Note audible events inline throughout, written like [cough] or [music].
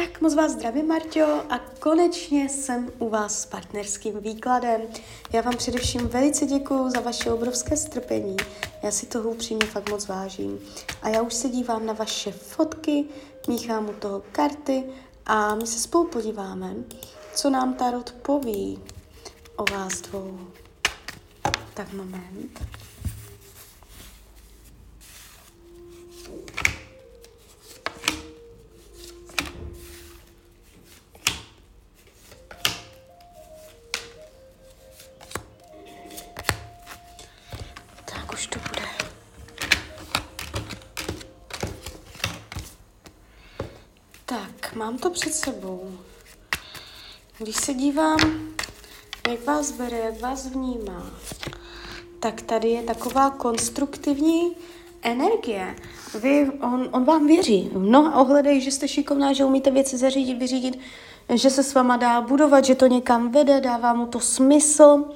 Tak moc vás zdravím, Marťo, a konečně jsem u vás s partnerským výkladem. Já vám především velice děkuji za vaše obrovské strpení. Já si toho upřímně fakt moc vážím. A já už se dívám na vaše fotky, míchám u toho karty a my se spolu podíváme, co nám Tarot poví o vás dvou. Tak moment. Už to bude. Tak, mám to před sebou. Když se dívám, jak vás bere, jak vás vnímá, tak tady je taková konstruktivní energie. Vy, on, on vám věří. V mnoha ohledech, že jste šikovná, že umíte věci zařídit, vyřídit, že se s váma dá budovat, že to někam vede, dává mu to smysl. Uh,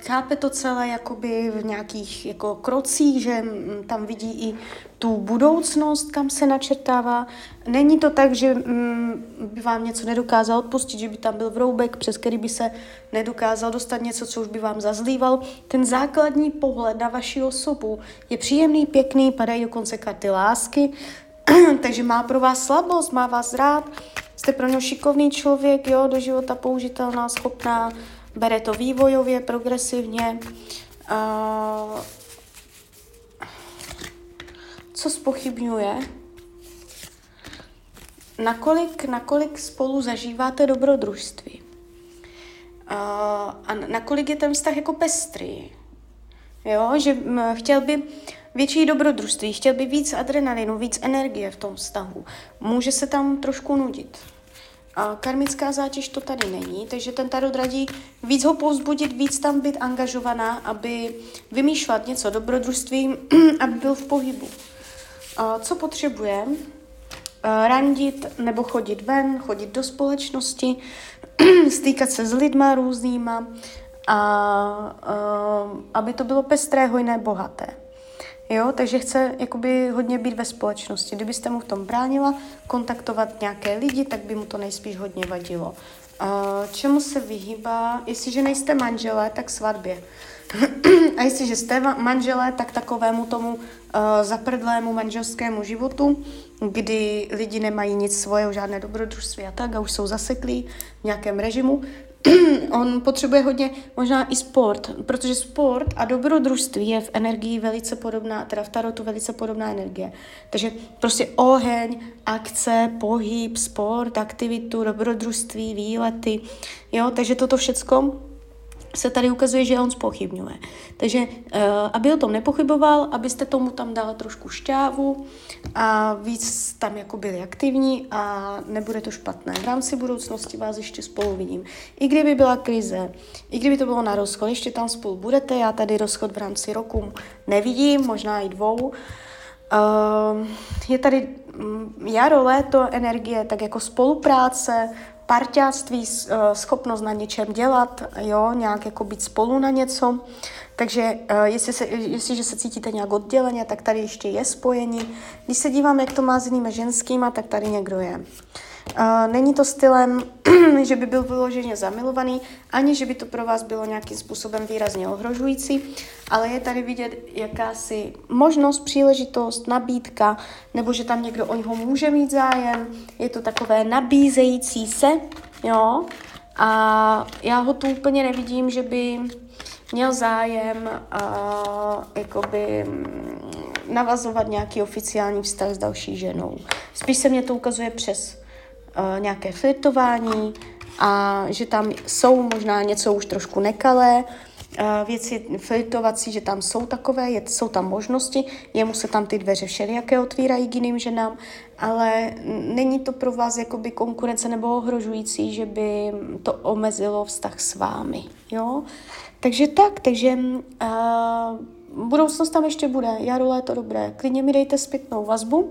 chápe to celé jakoby v nějakých jako krocích, že m, tam vidí i tu budoucnost, kam se načrtává. Není to tak, že m, by vám něco nedokázal odpustit, že by tam byl vroubek, přes který by se nedokázal dostat něco, co už by vám zazlíval. Ten základní pohled na vaši osobu je příjemný, pěkný, padají dokonce karty lásky, [clears throat] takže má pro vás slabost, má vás rád, jste pro něj šikovný člověk, jo, do života použitelná, schopná, bere to vývojově, progresivně. Uh, co spochybňuje? Nakolik, nakolik spolu zažíváte dobrodružství? Uh, a nakolik je ten vztah jako pestrý? Jo, že m, chtěl by větší dobrodružství, chtěl by víc adrenalinu, víc energie v tom vztahu. Může se tam trošku nudit. Karmická zátěž to tady není, takže ten tarot radí víc ho povzbudit, víc tam být angažovaná, aby vymýšlet něco dobrodružstvím, [clears throat] aby byl v pohybu. Co potřebuje? Randit nebo chodit ven, chodit do společnosti, [clears throat] stýkat se s lidma různýma, a, a aby to bylo pestré, hojné, bohaté. Jo, takže chce jakoby hodně být ve společnosti. Kdybyste mu v tom bránila, kontaktovat nějaké lidi, tak by mu to nejspíš hodně vadilo. Čemu se vyhýbá? Jestliže nejste manželé, tak svatbě. [clears throat] A jestliže jste manželé, tak takovému tomu uh, zaprdlému manželskému životu, kdy lidi nemají nic svého, žádné dobrodružství a tak a už jsou zaseklí v nějakém režimu, [clears throat] on potřebuje hodně možná i sport, protože sport a dobrodružství je v energii velice podobná, teda v tarotu velice podobná energie. Takže prostě oheň, akce, pohyb, sport, aktivitu, dobrodružství, výlety, jo, takže toto všecko se tady ukazuje, že on spochybňuje. Takže uh, aby o tom nepochyboval, abyste tomu tam dala trošku šťávu a víc tam jako byli aktivní a nebude to špatné. V rámci budoucnosti vás ještě spolu vidím. I kdyby byla krize, i kdyby to bylo na rozchod, ještě tam spolu budete, já tady rozchod v rámci roku nevidím, možná i dvou. Uh, je tady mm, jaro, léto, energie, tak jako spolupráce, parťáctví, eh, schopnost na něčem dělat, jo, nějak jako být spolu na něco. Takže uh, jestli se, jestliže se cítíte nějak odděleně, tak tady ještě je spojení. Když se dívám, jak to má s jinými ženskýma, tak tady někdo je. Uh, není to stylem, [clears throat] že by byl vyloženě zamilovaný, ani že by to pro vás bylo nějakým způsobem výrazně ohrožující, ale je tady vidět jakási možnost, příležitost, nabídka, nebo že tam někdo o něho může mít zájem. Je to takové nabízející se, jo. A já ho tu úplně nevidím, že by měl zájem uh, jakoby mm, navazovat nějaký oficiální vztah s další ženou. Spíš se mě to ukazuje přes uh, nějaké flirtování a že tam jsou možná něco už trošku nekalé, uh, věci flirtovací, že tam jsou takové, je, jsou tam možnosti, jemu se tam ty dveře všelijaké otvírají k jiným ženám, ale není to pro vás jakoby konkurence nebo ohrožující, že by to omezilo vztah s vámi, jo? Takže tak, takže uh, budoucnost tam ještě bude, jaro, léto dobré. Klidně mi dejte zpětnou vazbu,